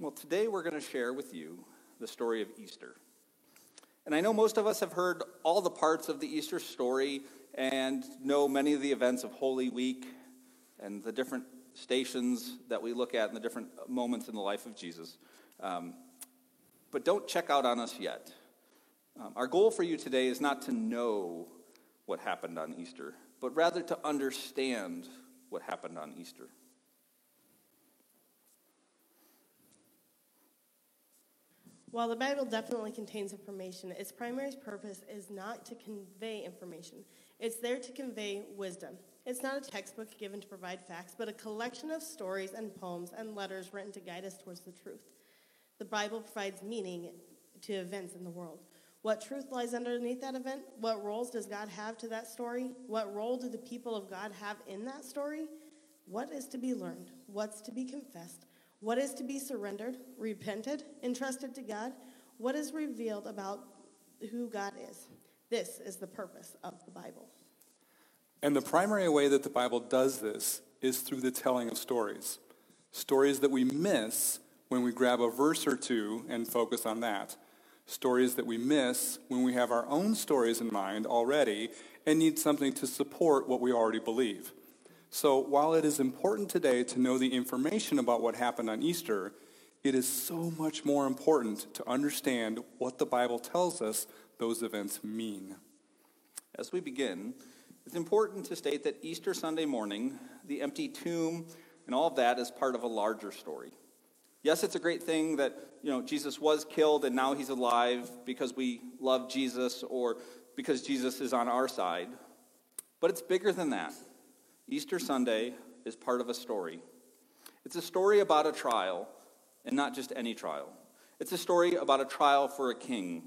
Well, today we're going to share with you the story of Easter. And I know most of us have heard all the parts of the Easter story and know many of the events of Holy Week and the different stations that we look at and the different moments in the life of Jesus. Um, but don't check out on us yet. Um, our goal for you today is not to know what happened on Easter, but rather to understand what happened on Easter. While the Bible definitely contains information, its primary purpose is not to convey information. It's there to convey wisdom. It's not a textbook given to provide facts, but a collection of stories and poems and letters written to guide us towards the truth. The Bible provides meaning to events in the world. What truth lies underneath that event? What roles does God have to that story? What role do the people of God have in that story? What is to be learned? What's to be confessed? What is to be surrendered, repented, entrusted to God? What is revealed about who God is? This is the purpose of the Bible. And the primary way that the Bible does this is through the telling of stories. Stories that we miss when we grab a verse or two and focus on that. Stories that we miss when we have our own stories in mind already and need something to support what we already believe. So while it is important today to know the information about what happened on Easter, it is so much more important to understand what the Bible tells us those events mean. As we begin, it's important to state that Easter Sunday morning, the empty tomb, and all of that is part of a larger story. Yes, it's a great thing that you know Jesus was killed and now he's alive because we love Jesus or because Jesus is on our side. But it's bigger than that. Easter Sunday is part of a story. It's a story about a trial, and not just any trial. It's a story about a trial for a king,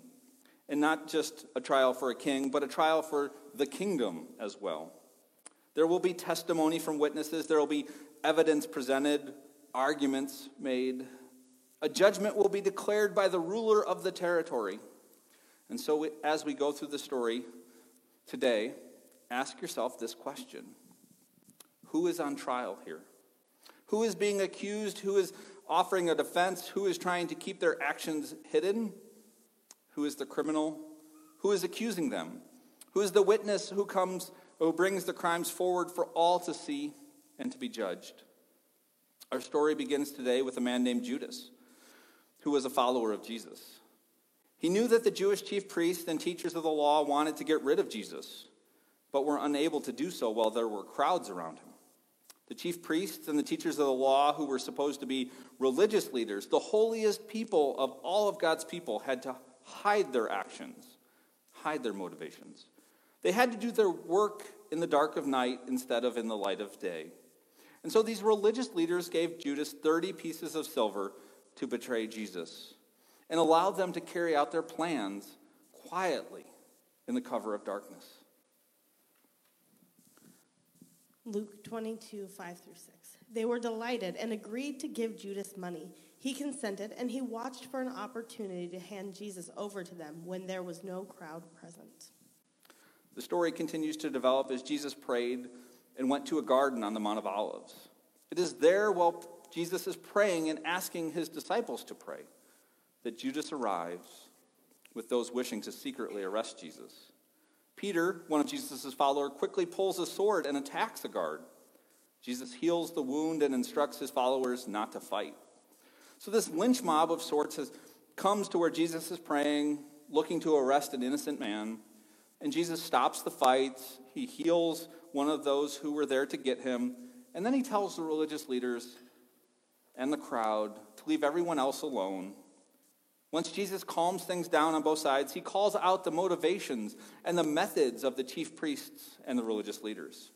and not just a trial for a king, but a trial for the kingdom as well. There will be testimony from witnesses, there will be evidence presented, arguments made. A judgment will be declared by the ruler of the territory. And so, as we go through the story today, ask yourself this question who is on trial here? Who is being accused? Who is offering a defense? Who is trying to keep their actions hidden? Who is the criminal? Who is accusing them? Who is the witness who comes, who brings the crimes forward for all to see and to be judged? Our story begins today with a man named Judas, who was a follower of Jesus. He knew that the Jewish chief priests and teachers of the law wanted to get rid of Jesus, but were unable to do so while there were crowds around him. The chief priests and the teachers of the law, who were supposed to be religious leaders, the holiest people of all of God's people, had to hide their actions, hide their motivations. They had to do their work in the dark of night instead of in the light of day. And so these religious leaders gave Judas 30 pieces of silver to betray Jesus and allowed them to carry out their plans quietly in the cover of darkness. Luke 22, 5 through 6. They were delighted and agreed to give Judas money. He consented, and he watched for an opportunity to hand Jesus over to them when there was no crowd present. The story continues to develop as Jesus prayed and went to a garden on the Mount of Olives. It is there while Jesus is praying and asking his disciples to pray that Judas arrives with those wishing to secretly arrest Jesus. Peter, one of Jesus' followers, quickly pulls a sword and attacks a guard. Jesus heals the wound and instructs his followers not to fight. So this lynch mob of sorts has, comes to where Jesus is praying, looking to arrest an innocent man. And Jesus stops the fight. He heals one of those who were there to get him. And then he tells the religious leaders and the crowd to leave everyone else alone once Jesus calms things down on both sides, he calls out the motivations and the methods of the chief priests and the religious leaders.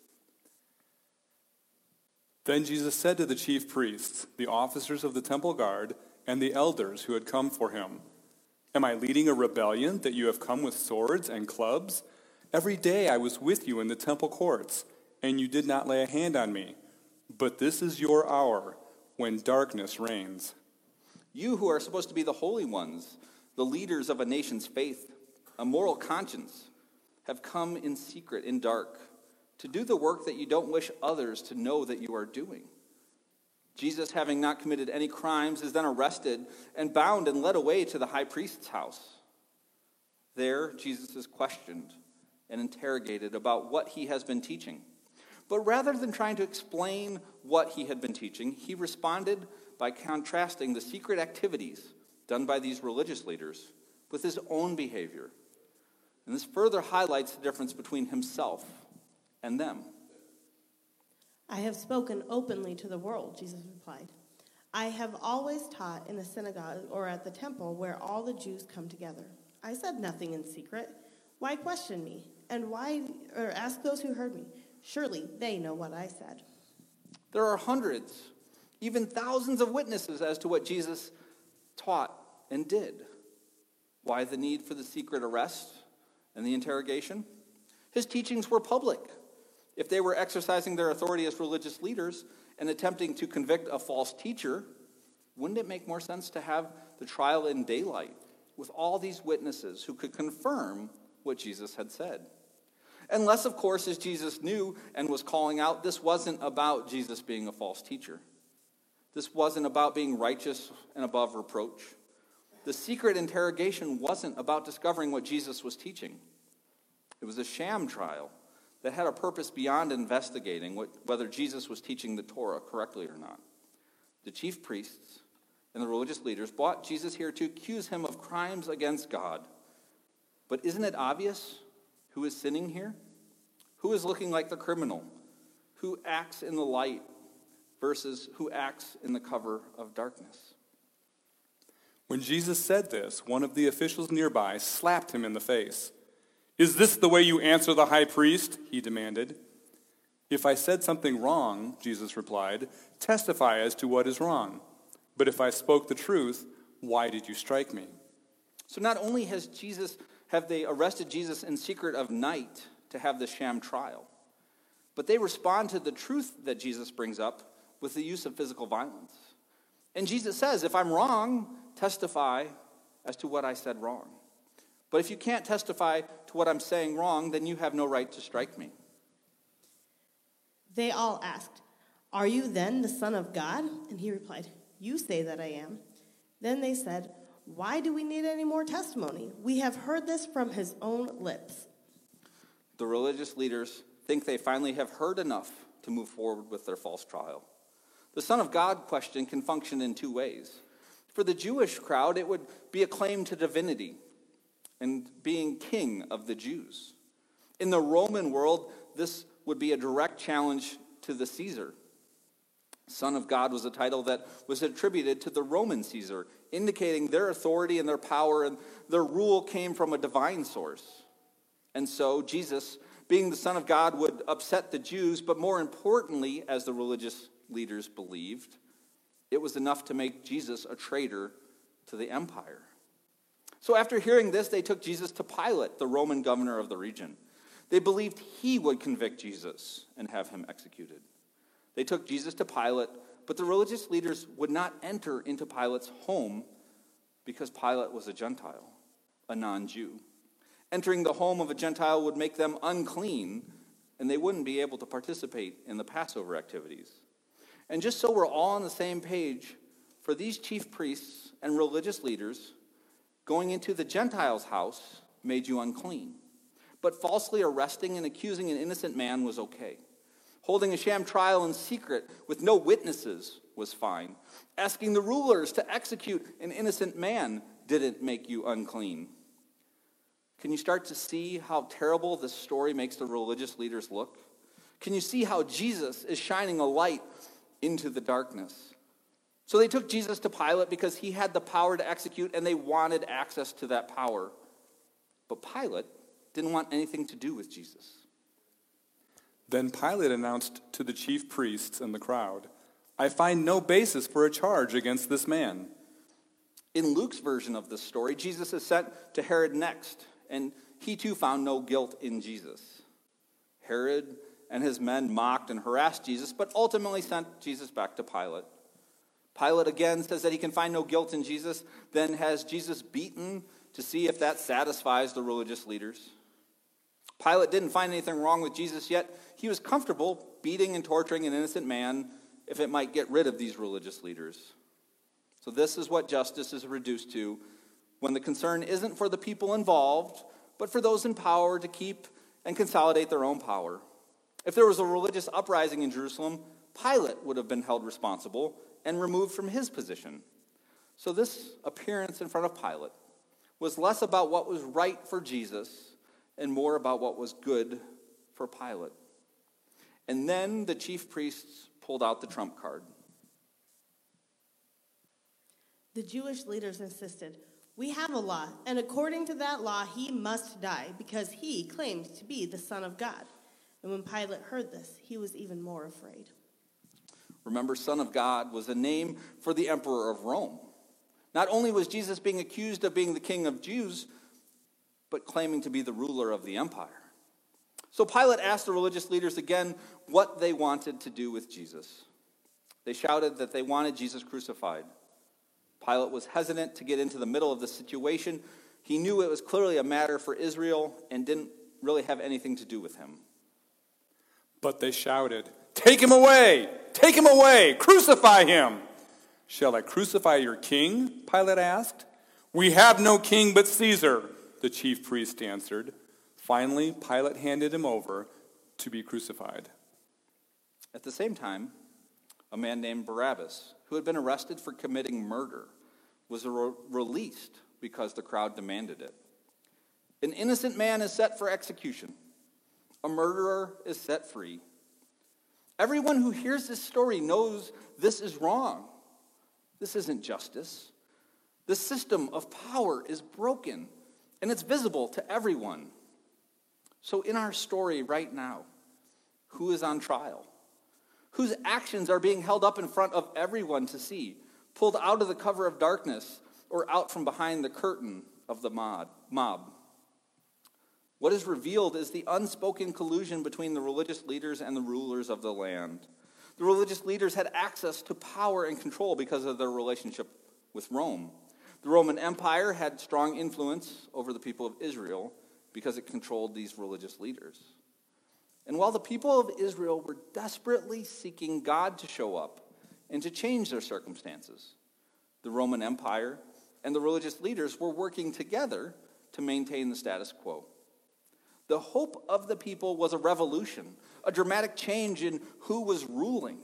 Then Jesus said to the chief priests, the officers of the temple guard, and the elders who had come for him, Am I leading a rebellion that you have come with swords and clubs? Every day I was with you in the temple courts, and you did not lay a hand on me. But this is your hour when darkness reigns. You who are supposed to be the holy ones, the leaders of a nation's faith, a moral conscience, have come in secret, in dark, to do the work that you don't wish others to know that you are doing. Jesus, having not committed any crimes, is then arrested and bound and led away to the high priest's house. There, Jesus is questioned and interrogated about what he has been teaching. But rather than trying to explain what he had been teaching, he responded by contrasting the secret activities done by these religious leaders with his own behavior. And this further highlights the difference between himself and them. I have spoken openly to the world, Jesus replied. I have always taught in the synagogue or at the temple where all the Jews come together. I said nothing in secret. Why question me? And why, or ask those who heard me? Surely they know what I said. There are hundreds, even thousands of witnesses as to what Jesus taught and did. Why the need for the secret arrest and the interrogation? His teachings were public. If they were exercising their authority as religious leaders and attempting to convict a false teacher, wouldn't it make more sense to have the trial in daylight with all these witnesses who could confirm what Jesus had said? Unless, of course, as Jesus knew and was calling out, this wasn't about Jesus being a false teacher. This wasn't about being righteous and above reproach. The secret interrogation wasn't about discovering what Jesus was teaching. It was a sham trial that had a purpose beyond investigating what, whether Jesus was teaching the Torah correctly or not. The chief priests and the religious leaders brought Jesus here to accuse him of crimes against God. But isn't it obvious who is sinning here? Who is looking like the criminal? Who acts in the light versus who acts in the cover of darkness? When Jesus said this, one of the officials nearby slapped him in the face. Is this the way you answer the high priest? He demanded. If I said something wrong, Jesus replied, testify as to what is wrong. But if I spoke the truth, why did you strike me? So not only has Jesus have they arrested Jesus in secret of night to have the sham trial, but they respond to the truth that Jesus brings up with the use of physical violence. And Jesus says, if I'm wrong, testify as to what I said wrong. But if you can't testify to what I'm saying wrong, then you have no right to strike me. They all asked, Are you then the Son of God? And he replied, You say that I am. Then they said, Why do we need any more testimony? We have heard this from his own lips. The religious leaders think they finally have heard enough to move forward with their false trial. The Son of God question can function in two ways. For the Jewish crowd, it would be a claim to divinity and being king of the Jews. In the Roman world, this would be a direct challenge to the Caesar. Son of God was a title that was attributed to the Roman Caesar, indicating their authority and their power, and their rule came from a divine source. And so, Jesus, being the Son of God, would upset the Jews, but more importantly, as the religious leaders believed, it was enough to make Jesus a traitor to the empire. So after hearing this, they took Jesus to Pilate, the Roman governor of the region. They believed he would convict Jesus and have him executed. They took Jesus to Pilate, but the religious leaders would not enter into Pilate's home because Pilate was a Gentile, a non Jew. Entering the home of a Gentile would make them unclean, and they wouldn't be able to participate in the Passover activities. And just so we're all on the same page, for these chief priests and religious leaders, Going into the Gentile's house made you unclean. But falsely arresting and accusing an innocent man was okay. Holding a sham trial in secret with no witnesses was fine. Asking the rulers to execute an innocent man didn't make you unclean. Can you start to see how terrible this story makes the religious leaders look? Can you see how Jesus is shining a light into the darkness? So they took Jesus to Pilate because he had the power to execute and they wanted access to that power. But Pilate didn't want anything to do with Jesus. Then Pilate announced to the chief priests and the crowd, I find no basis for a charge against this man. In Luke's version of this story, Jesus is sent to Herod next, and he too found no guilt in Jesus. Herod and his men mocked and harassed Jesus, but ultimately sent Jesus back to Pilate. Pilate again says that he can find no guilt in Jesus, then has Jesus beaten to see if that satisfies the religious leaders. Pilate didn't find anything wrong with Jesus yet. He was comfortable beating and torturing an innocent man if it might get rid of these religious leaders. So, this is what justice is reduced to when the concern isn't for the people involved, but for those in power to keep and consolidate their own power. If there was a religious uprising in Jerusalem, Pilate would have been held responsible and removed from his position. So, this appearance in front of Pilate was less about what was right for Jesus and more about what was good for Pilate. And then the chief priests pulled out the trump card. The Jewish leaders insisted, We have a law, and according to that law, he must die because he claims to be the Son of God. And when Pilate heard this, he was even more afraid. Remember, Son of God was a name for the emperor of Rome. Not only was Jesus being accused of being the king of Jews, but claiming to be the ruler of the empire. So Pilate asked the religious leaders again what they wanted to do with Jesus. They shouted that they wanted Jesus crucified. Pilate was hesitant to get into the middle of the situation. He knew it was clearly a matter for Israel and didn't really have anything to do with him. But they shouted, Take him away! Take him away! Crucify him! Shall I crucify your king? Pilate asked. We have no king but Caesar, the chief priest answered. Finally, Pilate handed him over to be crucified. At the same time, a man named Barabbas, who had been arrested for committing murder, was re- released because the crowd demanded it. An innocent man is set for execution, a murderer is set free. Everyone who hears this story knows this is wrong. This isn't justice. The system of power is broken, and it's visible to everyone. So, in our story right now, who is on trial? Whose actions are being held up in front of everyone to see, pulled out of the cover of darkness, or out from behind the curtain of the mob? What is revealed is the unspoken collusion between the religious leaders and the rulers of the land. The religious leaders had access to power and control because of their relationship with Rome. The Roman Empire had strong influence over the people of Israel because it controlled these religious leaders. And while the people of Israel were desperately seeking God to show up and to change their circumstances, the Roman Empire and the religious leaders were working together to maintain the status quo. The hope of the people was a revolution, a dramatic change in who was ruling.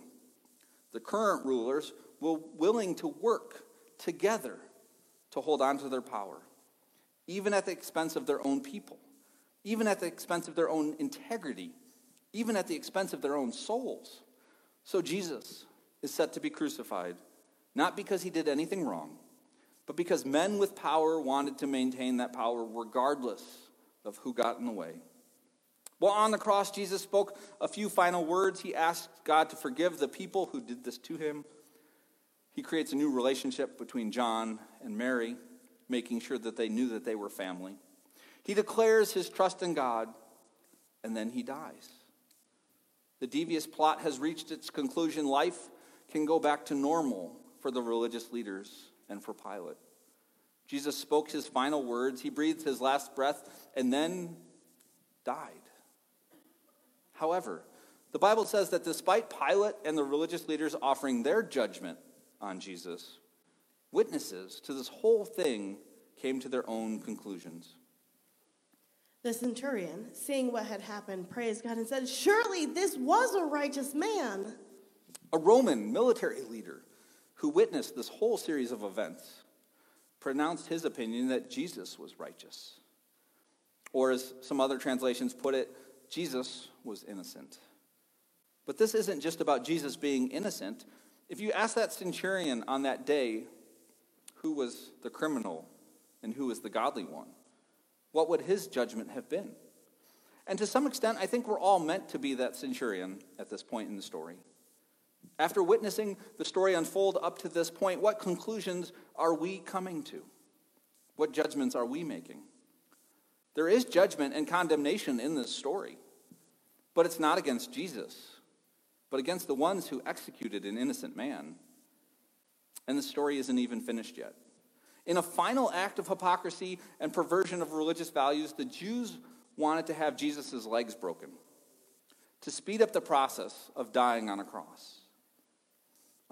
The current rulers were willing to work together to hold on to their power, even at the expense of their own people, even at the expense of their own integrity, even at the expense of their own souls. So Jesus is set to be crucified, not because he did anything wrong, but because men with power wanted to maintain that power regardless of who got in the way. While on the cross, Jesus spoke a few final words. He asked God to forgive the people who did this to him. He creates a new relationship between John and Mary, making sure that they knew that they were family. He declares his trust in God, and then he dies. The devious plot has reached its conclusion. Life can go back to normal for the religious leaders and for Pilate. Jesus spoke his final words, he breathed his last breath, and then died. However, the Bible says that despite Pilate and the religious leaders offering their judgment on Jesus, witnesses to this whole thing came to their own conclusions. The centurion, seeing what had happened, praised God and said, Surely this was a righteous man. A Roman military leader who witnessed this whole series of events pronounced his opinion that Jesus was righteous. Or, as some other translations put it, Jesus was innocent. But this isn't just about Jesus being innocent. If you ask that centurion on that day who was the criminal and who was the godly one, what would his judgment have been? And to some extent, I think we're all meant to be that centurion at this point in the story. After witnessing the story unfold up to this point, what conclusions are we coming to? What judgments are we making? There is judgment and condemnation in this story, but it's not against Jesus, but against the ones who executed an innocent man. And the story isn't even finished yet. In a final act of hypocrisy and perversion of religious values, the Jews wanted to have Jesus' legs broken to speed up the process of dying on a cross.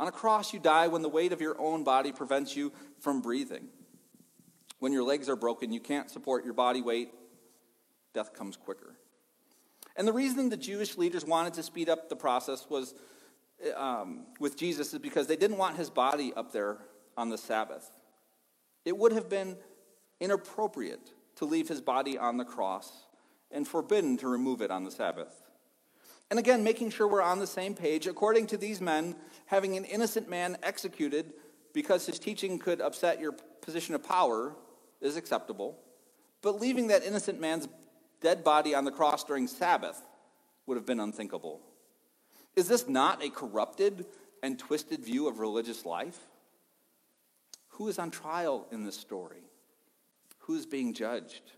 On a cross, you die when the weight of your own body prevents you from breathing. When your legs are broken, you can't support your body weight, death comes quicker. And the reason the Jewish leaders wanted to speed up the process was um, with Jesus is because they didn't want his body up there on the Sabbath. It would have been inappropriate to leave his body on the cross and forbidden to remove it on the Sabbath. And again, making sure we're on the same page, according to these men, having an innocent man executed because his teaching could upset your position of power is acceptable, but leaving that innocent man's dead body on the cross during Sabbath would have been unthinkable. Is this not a corrupted and twisted view of religious life? Who is on trial in this story? Who's being judged?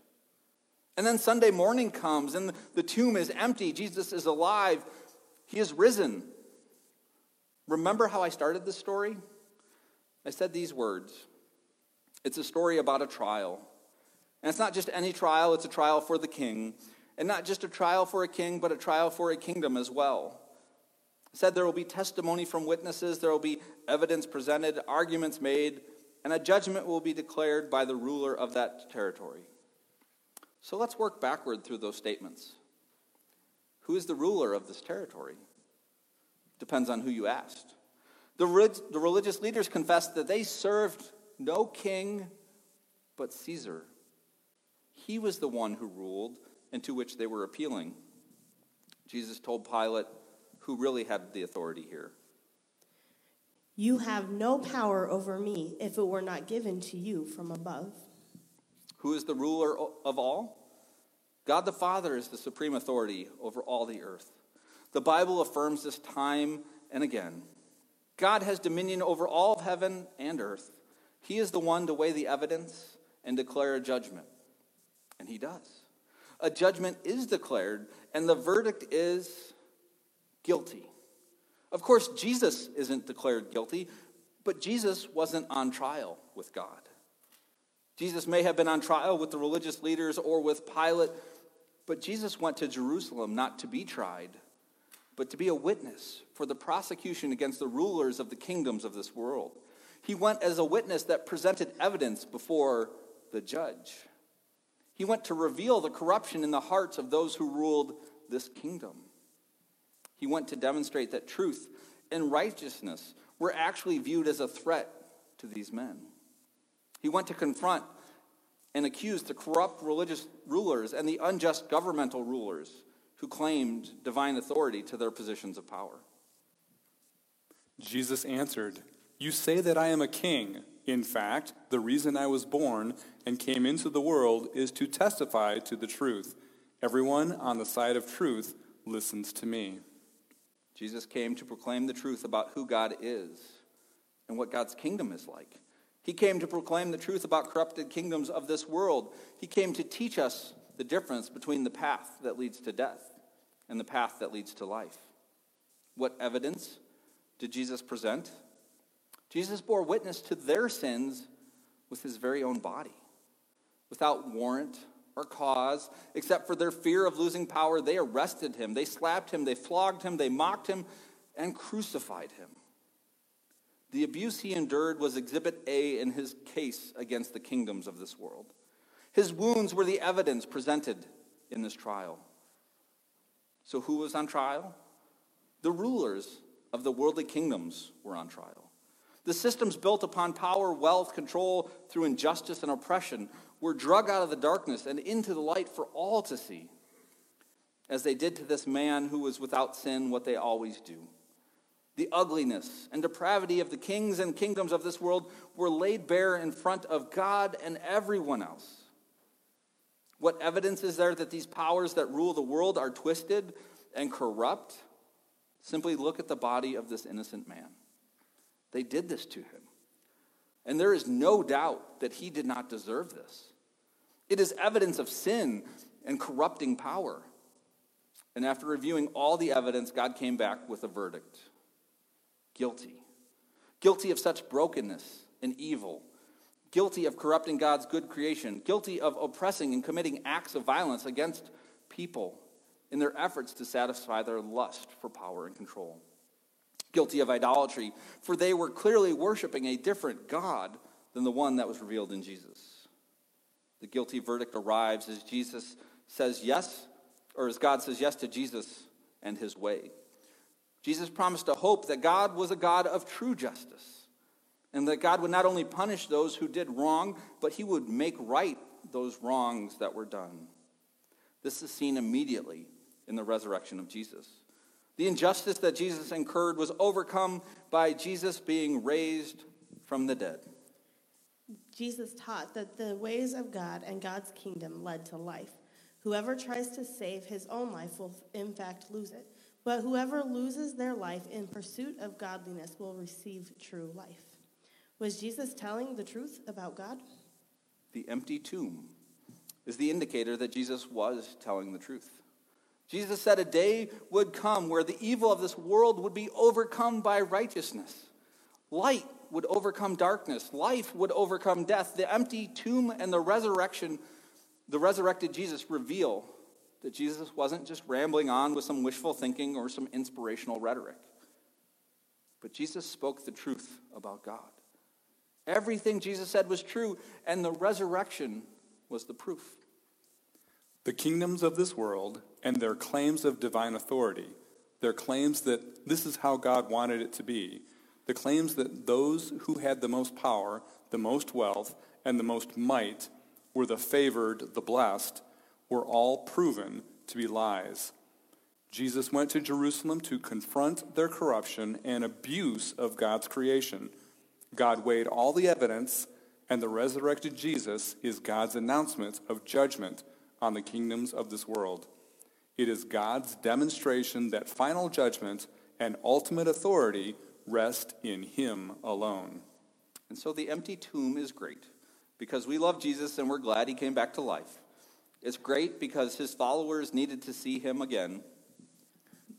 And then Sunday morning comes and the tomb is empty. Jesus is alive. He is risen. Remember how I started this story? I said these words It's a story about a trial. And it's not just any trial, it's a trial for the king. And not just a trial for a king, but a trial for a kingdom as well. I said there will be testimony from witnesses, there will be evidence presented, arguments made, and a judgment will be declared by the ruler of that territory. So let's work backward through those statements. Who is the ruler of this territory? Depends on who you asked. The, the religious leaders confessed that they served no king but Caesar. He was the one who ruled and to which they were appealing. Jesus told Pilate who really had the authority here. You have no power over me if it were not given to you from above. Who is the ruler of all? God the Father is the supreme authority over all the earth. The Bible affirms this time and again. God has dominion over all of heaven and earth. He is the one to weigh the evidence and declare a judgment. And he does. A judgment is declared, and the verdict is guilty. Of course, Jesus isn't declared guilty, but Jesus wasn't on trial with God. Jesus may have been on trial with the religious leaders or with Pilate, but Jesus went to Jerusalem not to be tried, but to be a witness for the prosecution against the rulers of the kingdoms of this world. He went as a witness that presented evidence before the judge. He went to reveal the corruption in the hearts of those who ruled this kingdom. He went to demonstrate that truth and righteousness were actually viewed as a threat to these men. He went to confront and accuse the corrupt religious rulers and the unjust governmental rulers who claimed divine authority to their positions of power. Jesus answered, You say that I am a king. In fact, the reason I was born and came into the world is to testify to the truth. Everyone on the side of truth listens to me. Jesus came to proclaim the truth about who God is and what God's kingdom is like. He came to proclaim the truth about corrupted kingdoms of this world. He came to teach us the difference between the path that leads to death and the path that leads to life. What evidence did Jesus present? Jesus bore witness to their sins with his very own body. Without warrant or cause, except for their fear of losing power, they arrested him, they slapped him, they flogged him, they mocked him, and crucified him. The abuse he endured was exhibit A in his case against the kingdoms of this world. His wounds were the evidence presented in this trial. So, who was on trial? The rulers of the worldly kingdoms were on trial. The systems built upon power, wealth, control through injustice and oppression were drug out of the darkness and into the light for all to see, as they did to this man who was without sin what they always do. The ugliness and depravity of the kings and kingdoms of this world were laid bare in front of God and everyone else. What evidence is there that these powers that rule the world are twisted and corrupt? Simply look at the body of this innocent man. They did this to him. And there is no doubt that he did not deserve this. It is evidence of sin and corrupting power. And after reviewing all the evidence, God came back with a verdict guilty. Guilty of such brokenness and evil. Guilty of corrupting God's good creation. Guilty of oppressing and committing acts of violence against people in their efforts to satisfy their lust for power and control. guilty of idolatry, for they were clearly worshiping a different God than the one that was revealed in Jesus. The guilty verdict arrives as Jesus says yes, or as God says yes to Jesus and his way. Jesus promised a hope that God was a God of true justice, and that God would not only punish those who did wrong, but he would make right those wrongs that were done. This is seen immediately in the resurrection of Jesus. The injustice that Jesus incurred was overcome by Jesus being raised from the dead. Jesus taught that the ways of God and God's kingdom led to life. Whoever tries to save his own life will, in fact, lose it. But whoever loses their life in pursuit of godliness will receive true life. Was Jesus telling the truth about God? The empty tomb is the indicator that Jesus was telling the truth. Jesus said a day would come where the evil of this world would be overcome by righteousness. Light would overcome darkness. Life would overcome death. The empty tomb and the resurrection, the resurrected Jesus reveal that Jesus wasn't just rambling on with some wishful thinking or some inspirational rhetoric. But Jesus spoke the truth about God. Everything Jesus said was true, and the resurrection was the proof. The kingdoms of this world and their claims of divine authority, their claims that this is how God wanted it to be, the claims that those who had the most power, the most wealth, and the most might were the favored, the blessed, were all proven to be lies. Jesus went to Jerusalem to confront their corruption and abuse of God's creation. God weighed all the evidence, and the resurrected Jesus is God's announcement of judgment on the kingdoms of this world. It is God's demonstration that final judgment and ultimate authority rest in Him alone. And so the empty tomb is great because we love Jesus and we're glad He came back to life. It's great because His followers needed to see Him again.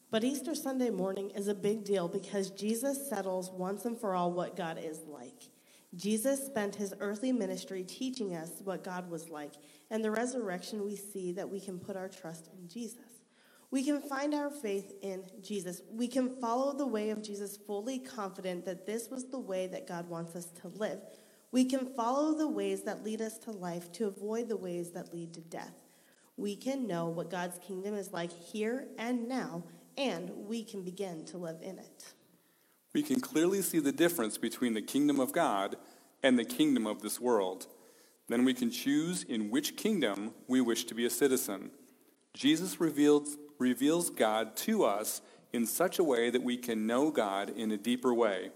But Easter Sunday morning is a big deal because Jesus settles once and for all what God is like. Jesus spent his earthly ministry teaching us what God was like, and the resurrection we see that we can put our trust in Jesus. We can find our faith in Jesus. We can follow the way of Jesus fully confident that this was the way that God wants us to live. We can follow the ways that lead us to life to avoid the ways that lead to death. We can know what God's kingdom is like here and now, and we can begin to live in it we can clearly see the difference between the kingdom of God and the kingdom of this world. Then we can choose in which kingdom we wish to be a citizen. Jesus reveals, reveals God to us in such a way that we can know God in a deeper way.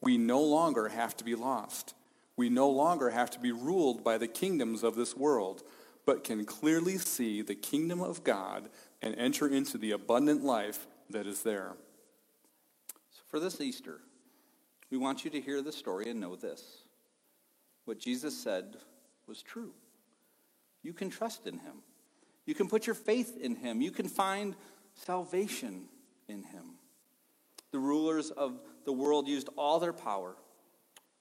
We no longer have to be lost. We no longer have to be ruled by the kingdoms of this world, but can clearly see the kingdom of God and enter into the abundant life that is there. So, For this Easter, we want you to hear the story and know this. What Jesus said was true. You can trust in him. You can put your faith in him. You can find salvation in him. The rulers of the world used all their power,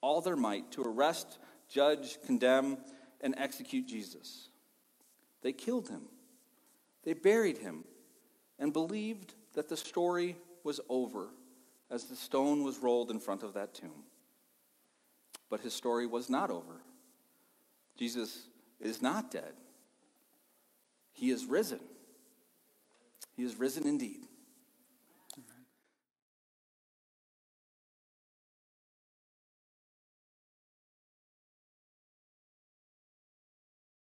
all their might to arrest, judge, condemn, and execute Jesus. They killed him. They buried him and believed that the story was over as the stone was rolled in front of that tomb. But his story was not over. Jesus is not dead, he is risen. He is risen indeed.